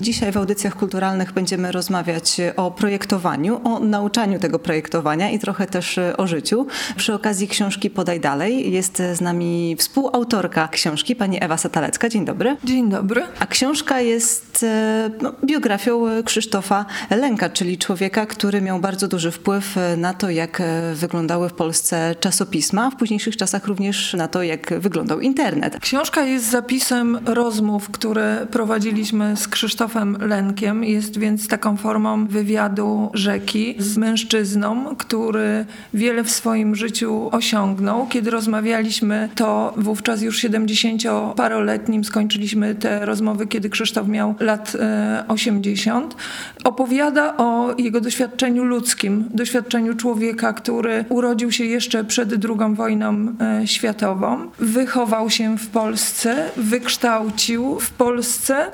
Dzisiaj w audycjach kulturalnych będziemy rozmawiać o projektowaniu, o nauczaniu tego projektowania i trochę też o życiu. Przy okazji książki Podaj Dalej jest z nami współautorka książki, pani Ewa Satalecka. Dzień dobry. Dzień dobry. A książka jest e, no, biografią Krzysztofa Lenka, czyli człowieka, który miał bardzo duży wpływ na to, jak wyglądały w Polsce czasopisma, w późniejszych czasach również na to, jak wyglądał internet. Książka jest zapisem rozmów, które prowadziliśmy z Krzysztofem Krzysztofem Lenkiem. Jest więc taką formą wywiadu rzeki z mężczyzną, który wiele w swoim życiu osiągnął. Kiedy rozmawialiśmy, to wówczas już 70-paroletnim skończyliśmy te rozmowy, kiedy Krzysztof miał lat 80. E, Opowiada o jego doświadczeniu ludzkim, doświadczeniu człowieka, który urodził się jeszcze przed II wojną e, światową, wychował się w Polsce, wykształcił w Polsce,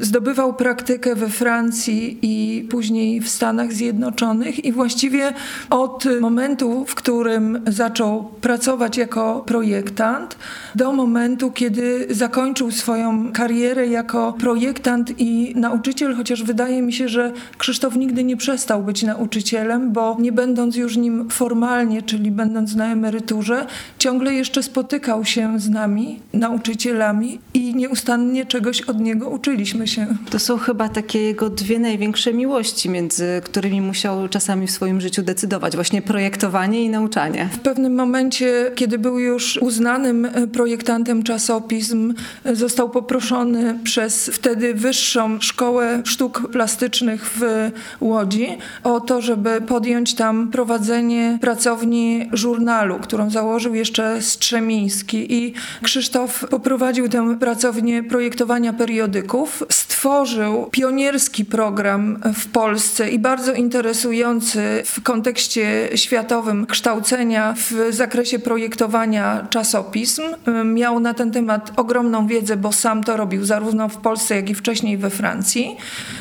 zdobywał praktykę we Francji i później w Stanach Zjednoczonych. I właściwie od momentu, w którym zaczął pracować jako projektant, do momentu, kiedy zakończył swoją karierę jako projektant i nauczyciel, chociaż wydaje mi się, że Krzysztof nigdy nie przestał być nauczycielem, bo nie będąc już nim formalnie, czyli będąc na emeryturze, ciągle jeszcze spotykał się z nami, nauczycielami i nieustannie czegoś od niego uczyliśmy się. To są chyba takie jego dwie największe miłości, między którymi musiał czasami w swoim życiu decydować. Właśnie projektowanie i nauczanie. W pewnym momencie, kiedy był już uznanym e, projektantem czasopism, e, został poproszony przez wtedy Wyższą Szkołę Sztuk Plastycznych w Łodzi o to, żeby podjąć tam prowadzenie pracowni żurnalu, którą założył jeszcze Strzemiński. I Krzysztof poprowadził tę pracownię projektowania periodyków. Stworzył pionierski program w Polsce i bardzo interesujący w kontekście światowym kształcenia w zakresie projektowania czasopism. Miał na ten temat ogromną wiedzę, bo sam to robił zarówno w Polsce, jak i wcześniej we Francji.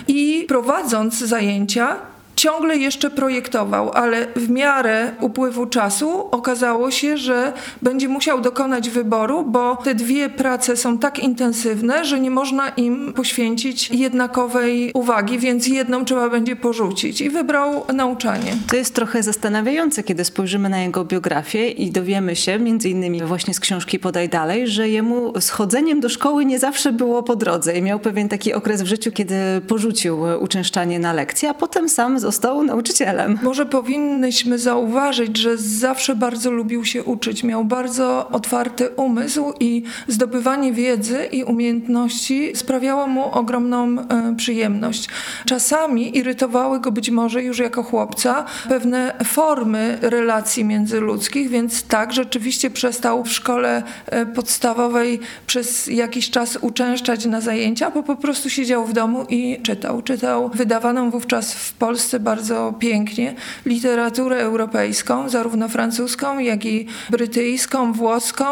I prowadząc zajęcia, ciągle jeszcze projektował, ale w miarę upływu czasu okazało się, że będzie musiał dokonać wyboru, bo te dwie prace są tak intensywne, że nie można im poświęcić jednakowej uwagi, więc jedną trzeba będzie porzucić i wybrał nauczanie. To jest trochę zastanawiające, kiedy spojrzymy na jego biografię i dowiemy się, między innymi właśnie z książki Podaj Dalej, że jemu schodzeniem do szkoły nie zawsze było po drodze i miał pewien taki okres w życiu, kiedy porzucił uczęszczanie na lekcje, a potem sam został nauczycielem. Może powinnyśmy zauważyć, że zawsze bardzo lubił się uczyć. Miał bardzo otwarty umysł i zdobywanie wiedzy i umiejętności sprawiało mu ogromną e, przyjemność. Czasami irytowały go być może już jako chłopca pewne formy relacji międzyludzkich, więc tak, rzeczywiście przestał w szkole e, podstawowej przez jakiś czas uczęszczać na zajęcia, bo po prostu siedział w domu i czytał. Czytał wydawaną wówczas w Polsce bardzo pięknie literaturę europejską, zarówno francuską, jak i brytyjską, włoską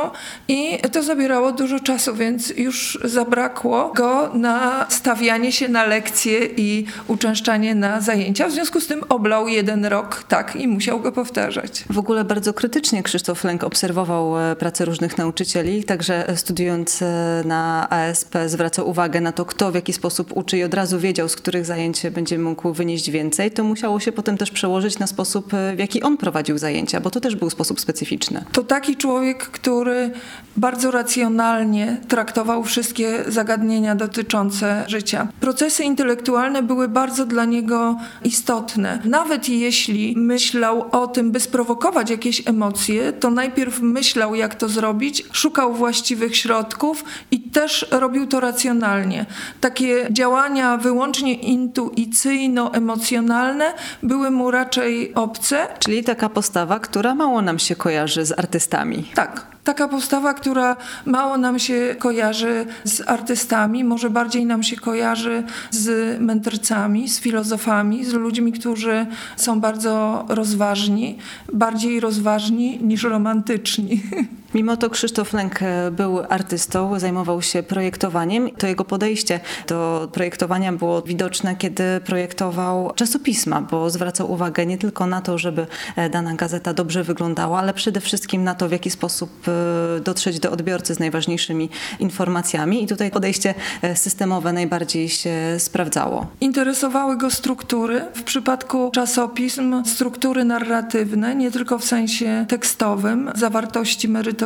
i to zabierało dużo czasu, więc już zabrakło go na stawianie się na lekcje i uczęszczanie na zajęcia. W związku z tym oblał jeden rok tak i musiał go powtarzać. W ogóle bardzo krytycznie Krzysztof Lęk obserwował e, pracę różnych nauczycieli, także studiując e, na ASP zwracał uwagę na to, kto w jaki sposób uczy i od razu wiedział, z których zajęć będzie mógł wynieść więcej to musiało się potem też przełożyć na sposób, e, w jaki on prowadził zajęcia, bo to też był sposób specyficzny. To taki człowiek, który bardzo racjonalnie traktował wszystkie zagadnienia dotyczące życia. Procesy intelektualne były bardzo dla niego istotne. Nawet jeśli myślał o tym, by sprowokować jakieś emocje, to najpierw myślał, jak to zrobić, szukał właściwych środków i też robił to racjonalnie. Takie działania wyłącznie intuicyjno-emocjonalne były mu raczej obce. Czyli taka postawa, która mało nam się kojarzy z artystami. Tak, taka postawa, która mało nam się kojarzy z artystami, może bardziej nam się kojarzy z mędrcami, z filozofami, z ludźmi, którzy są bardzo rozważni, bardziej rozważni niż romantyczni. Mimo to Krzysztof Lęk e, był artystą, zajmował się projektowaniem. To jego podejście do projektowania było widoczne, kiedy projektował czasopisma, bo zwracał uwagę nie tylko na to, żeby e, dana gazeta dobrze wyglądała, ale przede wszystkim na to, w jaki sposób e, dotrzeć do odbiorcy z najważniejszymi informacjami. I tutaj podejście systemowe najbardziej się sprawdzało. Interesowały go struktury. W przypadku czasopism struktury narratywne, nie tylko w sensie tekstowym, zawartości merytorycznej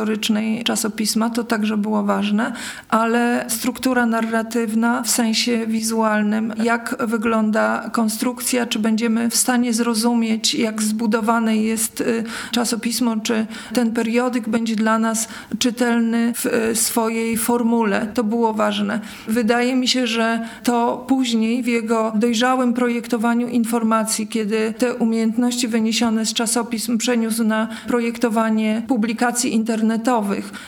czasopisma, to także było ważne, ale struktura narratywna w sensie wizualnym, jak wygląda konstrukcja, czy będziemy w stanie zrozumieć, jak zbudowane jest y, czasopismo, czy ten periodyk będzie dla nas czytelny w y, swojej formule. To było ważne. Wydaje mi się, że to później w jego dojrzałym projektowaniu informacji, kiedy te umiejętności wyniesione z czasopism przeniósł na projektowanie publikacji internetowych,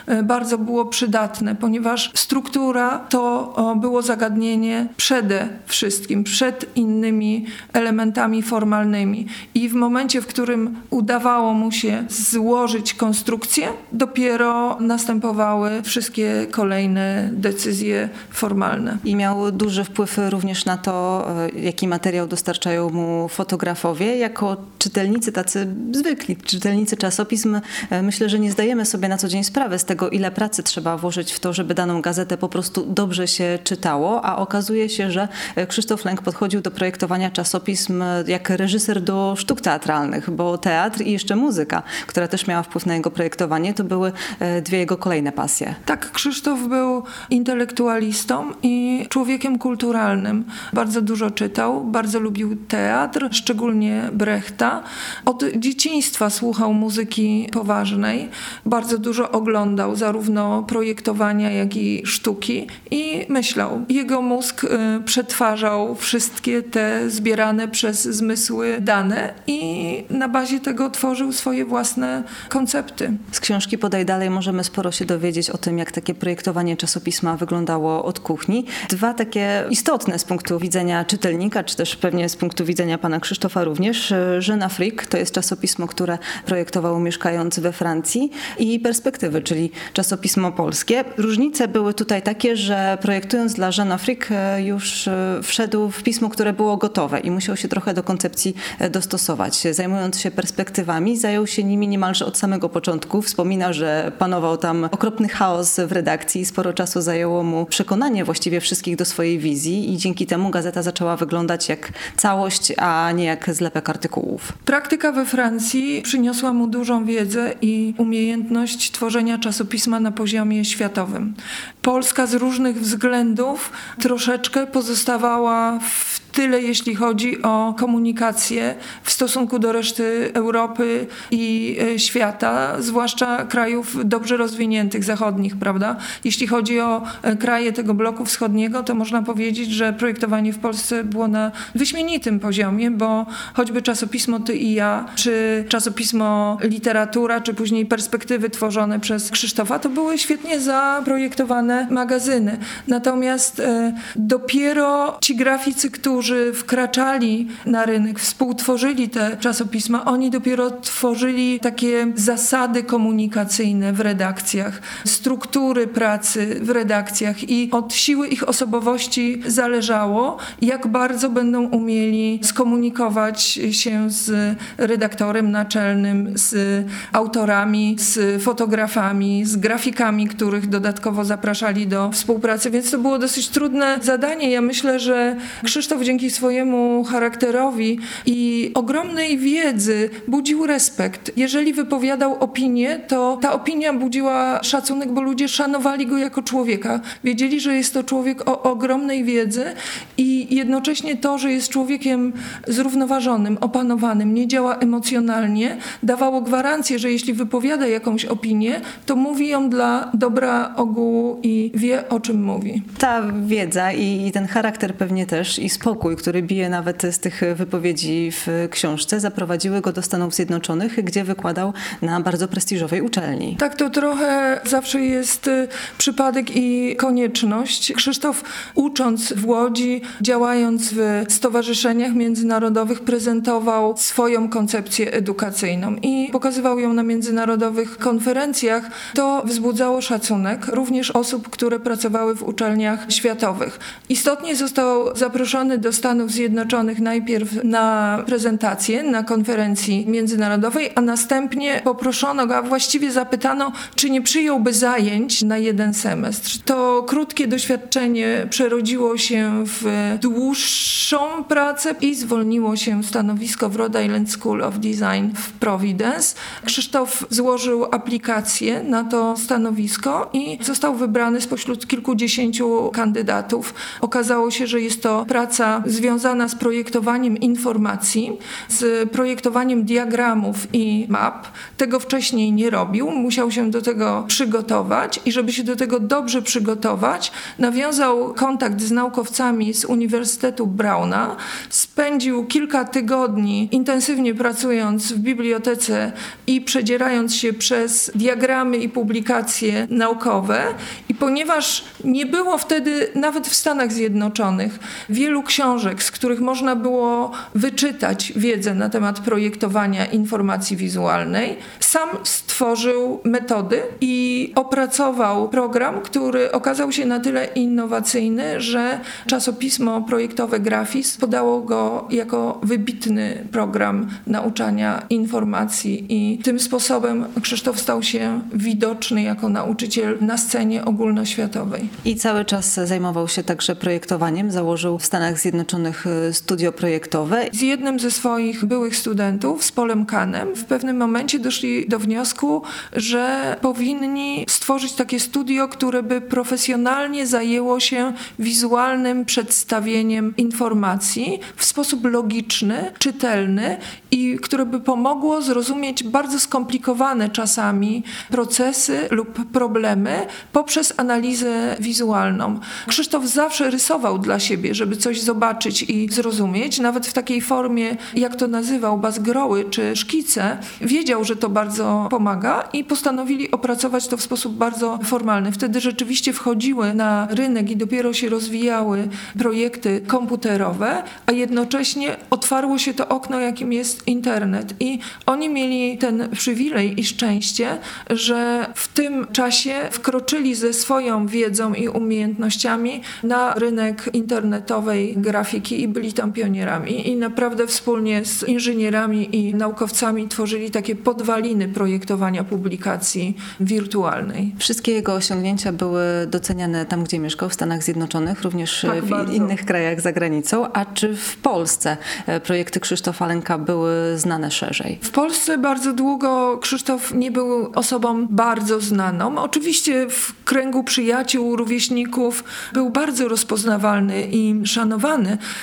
e, bardzo było przydatne, ponieważ struktura to było zagadnienie przede wszystkim, przed innymi elementami formalnymi. I w momencie, w którym udawało mu się złożyć konstrukcję, dopiero następowały wszystkie kolejne decyzje formalne. I miał duży wpływ również na to, e, jaki materiał dostarczają mu fotografowie. Jako czytelnicy tacy zwykli, czytelnicy czasopism, e, myślę, że nie zdajemy sobie na co dzień sprawy z tego, ile pracy trzeba włożyć w to, żeby daną gazetę po prostu dobrze się czytało, a okazuje się, że e, Krzysztof Lęk podchodził do projektowania czasopism jak reżyser do sztuk teatralnych, bo teatr i jeszcze muzyka, która też miała wpływ na jego projektowanie, to były dwie jego kolejne pasje. Tak, Krzysztof był intelektualistą i człowiekiem kulturalnym. Bardzo dużo czytał, bardzo lubił teatr, szczególnie Brechta. Od dzieciństwa słuchał muzyki poważnej, bardzo dużo oglądał zarówno projektowania, jak i sztuki i myślał. Jego mózg y, przetwarzał wszystkie te zbierane przez zmysły dane i na bazie tego tworzył swoje własne koncepty. Z książki Podaj Dalej możemy sporo się dowiedzieć o tym, jak takie projektowanie czasopisma wyglądało od kuchni. Dwa takie istotne z punktu widzenia czytelnika, czy też pewnie z punktu widzenia pana Krzysztofa również. Jeune Afrique to jest czasopismo, które projektował mieszkając we Francji i Perspektywy, czyli czasopismo polskie. Różnice były tutaj takie, że projektując dla Jeune Afrique e, już e, wszedł w pismo, które było gotowe i musiał się trochę do koncepcji e, dostosować. Zajmując się perspektywami, zajął się nimi niemalże od samego początku. Wspomina, że panował tam okropny chaos w redakcji. Sporo czasu zajęło mu przekonanie właściwie wszystkich do swojej wizji i dzięki temu gazeta zaczęła wyglądać jak całość, a nie jak zlepek artykułów. Praktyka we Francji przyniosła mu dużą wiedzę i umiejętność tworzenia czasopisma na poziomie światowym. Polska z różnych względów troszeczkę pozostawała w tyle, jeśli chodzi o komunikację w stosunku do reszty Europy i e, świata, zwłaszcza krajów dobrze rozwiniętych, zachodnich, prawda? Jeśli chodzi o e, kraje tego bloku wschodniego, to można powiedzieć, że projektowanie w Polsce było na wyśmienitym poziomie, bo choćby czasopismo Ty i ja, czy czasopismo Literatura, czy później Perspektywy tworzone przez Krzysztofa, to były świetnie zaprojektowane magazyny. Natomiast e, dopiero ci graficy, którzy którzy wkraczali na rynek, współtworzyli te czasopisma, oni dopiero tworzyli takie zasady komunikacyjne w redakcjach, struktury pracy w redakcjach i od siły ich osobowości zależało, jak bardzo będą umieli skomunikować się z redaktorem naczelnym, z autorami, z fotografami, z grafikami, których dodatkowo zapraszali do współpracy, więc to było dosyć trudne zadanie. Ja myślę, że Krzysztof dzięki swojemu charakterowi i ogromnej wiedzy budził respekt. Jeżeli wypowiadał opinię, to ta opinia budziła szacunek, bo ludzie szanowali go jako człowieka. Wiedzieli, że jest to człowiek o ogromnej wiedzy i jednocześnie to, że jest człowiekiem zrównoważonym, opanowanym, nie działa emocjonalnie, dawało gwarancję, że jeśli wypowiada jakąś opinię, to mówi ją dla dobra ogółu i wie, o czym mówi. Ta wiedza i ten charakter pewnie też i spokój niepokój, który bije nawet z tych wypowiedzi w książce, zaprowadziły go do Stanów Zjednoczonych, gdzie wykładał na bardzo prestiżowej uczelni. Tak, to trochę zawsze jest y, przypadek i konieczność. Krzysztof ucząc w Łodzi, działając w stowarzyszeniach międzynarodowych, prezentował swoją koncepcję edukacyjną i pokazywał ją na międzynarodowych konferencjach. To wzbudzało szacunek również osób, które pracowały w uczelniach światowych. Istotnie został zaproszony do Stanów Zjednoczonych najpierw na prezentację na konferencji międzynarodowej, a następnie poproszono go, a właściwie zapytano, czy nie przyjąłby zajęć na jeden semestr. To krótkie doświadczenie przerodziło się w dłuższą pracę i zwolniło się stanowisko w Rhode Island School of Design w Providence. Krzysztof złożył aplikację na to stanowisko i został wybrany spośród kilkudziesięciu kandydatów. Okazało się, że jest to praca związana z projektowaniem informacji, z projektowaniem diagramów i map. Tego wcześniej nie robił, musiał się do tego przygotować i żeby się do tego dobrze przygotować, nawiązał kontakt z naukowcami z Uniwersytetu Brauna, spędził kilka tygodni intensywnie pracując w bibliotece i przedzierając się przez diagramy i publikacje naukowe i ponieważ nie było wtedy nawet w Stanach Zjednoczonych wielu książek, z których można było wyczytać wiedzę na temat projektowania informacji wizualnej, sam stworzył metody i opracował program, który okazał się na tyle innowacyjny, że czasopismo projektowe Grafis podało go jako wybitny program nauczania informacji i tym sposobem Krzysztof stał się widoczny jako nauczyciel na scenie ogólnoświatowej. I cały czas zajmował się także projektowaniem. Założył w Stanach Zjednoczonych e, studio projektowe. Z jednym ze swoich byłych studentów, z Polem Kanem, w pewnym momencie doszli do wniosku, że powinni stworzyć takie studio, które by profesjonalnie zajęło się wizualnym przedstawieniem informacji w sposób logiczny, czytelny i które by pomogło zrozumieć bardzo skomplikowane czasami procesy lub problemy poprzez analizę wizualną. Krzysztof zawsze rysował dla siebie, żeby coś zobaczyć i zrozumieć, nawet w takiej formie, jak to nazywał, bazgroły czy szkice. Wiedział, że to bardzo pomaga i postanowili opracować to w sposób bardzo formalny. Wtedy rzeczywiście wchodziły na rynek i dopiero się rozwijały projekty komputerowe, a jednocześnie otwarło się to okno, jakim jest internet. I oni mieli ten przywilej i szczęście, że w tym czasie wkroczyli ze swoją wiedzą i umiejętnościami na rynek internetowej grafiki i byli tam pionierami. I naprawdę wspólnie z inżynierami i naukowcami tworzyli takie podwaliny projektowania publikacji wirtualnej. Wszystkie jego osiągnięcia były doceniane tam, gdzie mieszkał, w Stanach Zjednoczonych, również Tak, w bardzo. innych krajach za granicą. A czy w Polsce e, projekty Krzysztofa Lenka były znane szerzej? W Polsce bardzo długo Krzysztof nie był osobą bardzo znaną. Oczywiście w kręgu przyjaciół, rówieśników był bardzo rozpoznawalny i szanowany.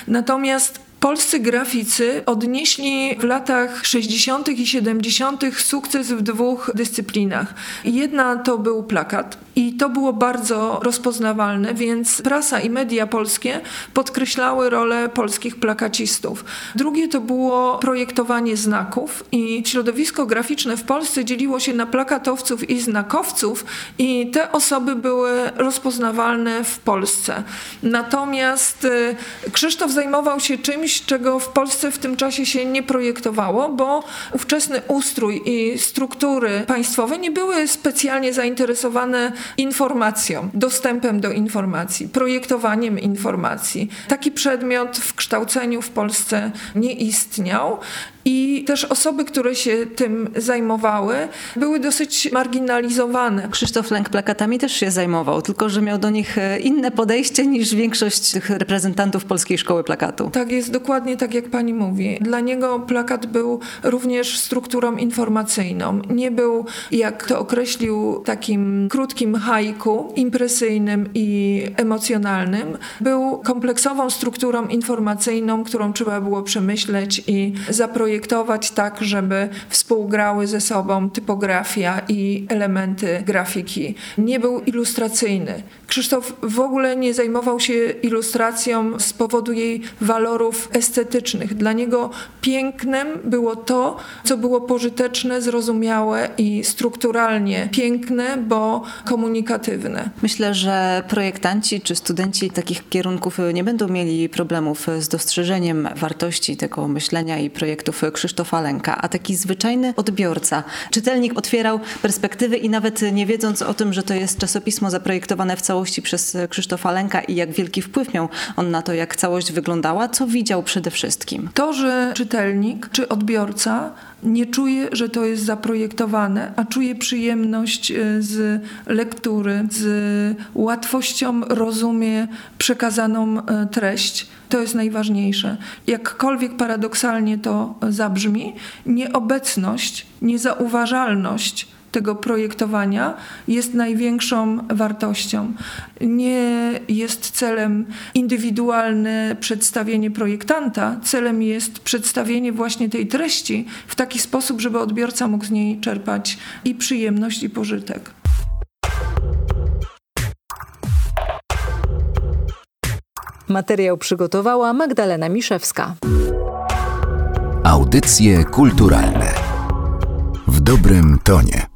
Natomiast Polscy graficy odnieśli w latach 60. i 70. sukces w dwóch dyscyplinach. Jedna to był plakat i to było bardzo rozpoznawalne, więc prasa i media polskie podkreślały rolę polskich plakacistów. Drugie to było projektowanie znaków i środowisko graficzne w Polsce dzieliło się na plakatowców i znakowców i te osoby były rozpoznawalne w Polsce. Natomiast y, Krzysztof zajmował się czymś, czego w Polsce w tym czasie się nie projektowało, bo ówczesny ustrój i struktury państwowe nie były specjalnie zainteresowane informacją, dostępem do informacji, projektowaniem informacji. Taki przedmiot w kształceniu w Polsce nie istniał. I też osoby, które się tym zajmowały, były dosyć marginalizowane. Krzysztof Lenk plakatami też się zajmował, tylko że miał do nich e, inne podejście niż większość tych reprezentantów Polskiej Szkoły Plakatu. Tak jest dokładnie tak, jak pani mówi. Dla niego plakat był również strukturą informacyjną. Nie był, jak to określił, takim krótkim haiku, impresyjnym i emocjonalnym. Był kompleksową strukturą informacyjną, którą trzeba było przemyśleć i zaprojektować zaprojektować tak, żeby współgrały ze sobą typografia i elementy grafiki. Nie był ilustracyjny. Krzysztof w ogóle nie zajmował się ilustracją z powodu jej walorów estetycznych. Dla niego pięknem było to, co było pożyteczne, zrozumiałe i strukturalnie piękne, bo komunikatywne. Myślę, że projektanci czy studenci takich kierunków nie będą mieli problemów z dostrzeżeniem wartości tego myślenia i projektów Krzysztofa Lenka, a taki zwyczajny odbiorca, czytelnik otwierał perspektywy i nawet nie wiedząc o tym, że to jest czasopismo zaprojektowane w całości przez Krzysztofa Lenka i jak wielki wpływ miał on na to, jak całość wyglądała, co widział przede wszystkim? To, że czytelnik czy odbiorca nie czuje, że to jest zaprojektowane, a czuje przyjemność e, z lektury, z łatwością rozumie przekazaną e, treść. To jest najważniejsze. Jakkolwiek paradoksalnie to zabrzmi, nieobecność, niezauważalność tego projektowania jest największą wartością. Nie jest celem indywidualne przedstawienie projektanta, celem jest przedstawienie właśnie tej treści w taki sposób, żeby odbiorca mógł z niej czerpać i przyjemność, i pożytek. Materiał przygotowała Magdalena Miszewska. Audycje kulturalne w dobrym tonie.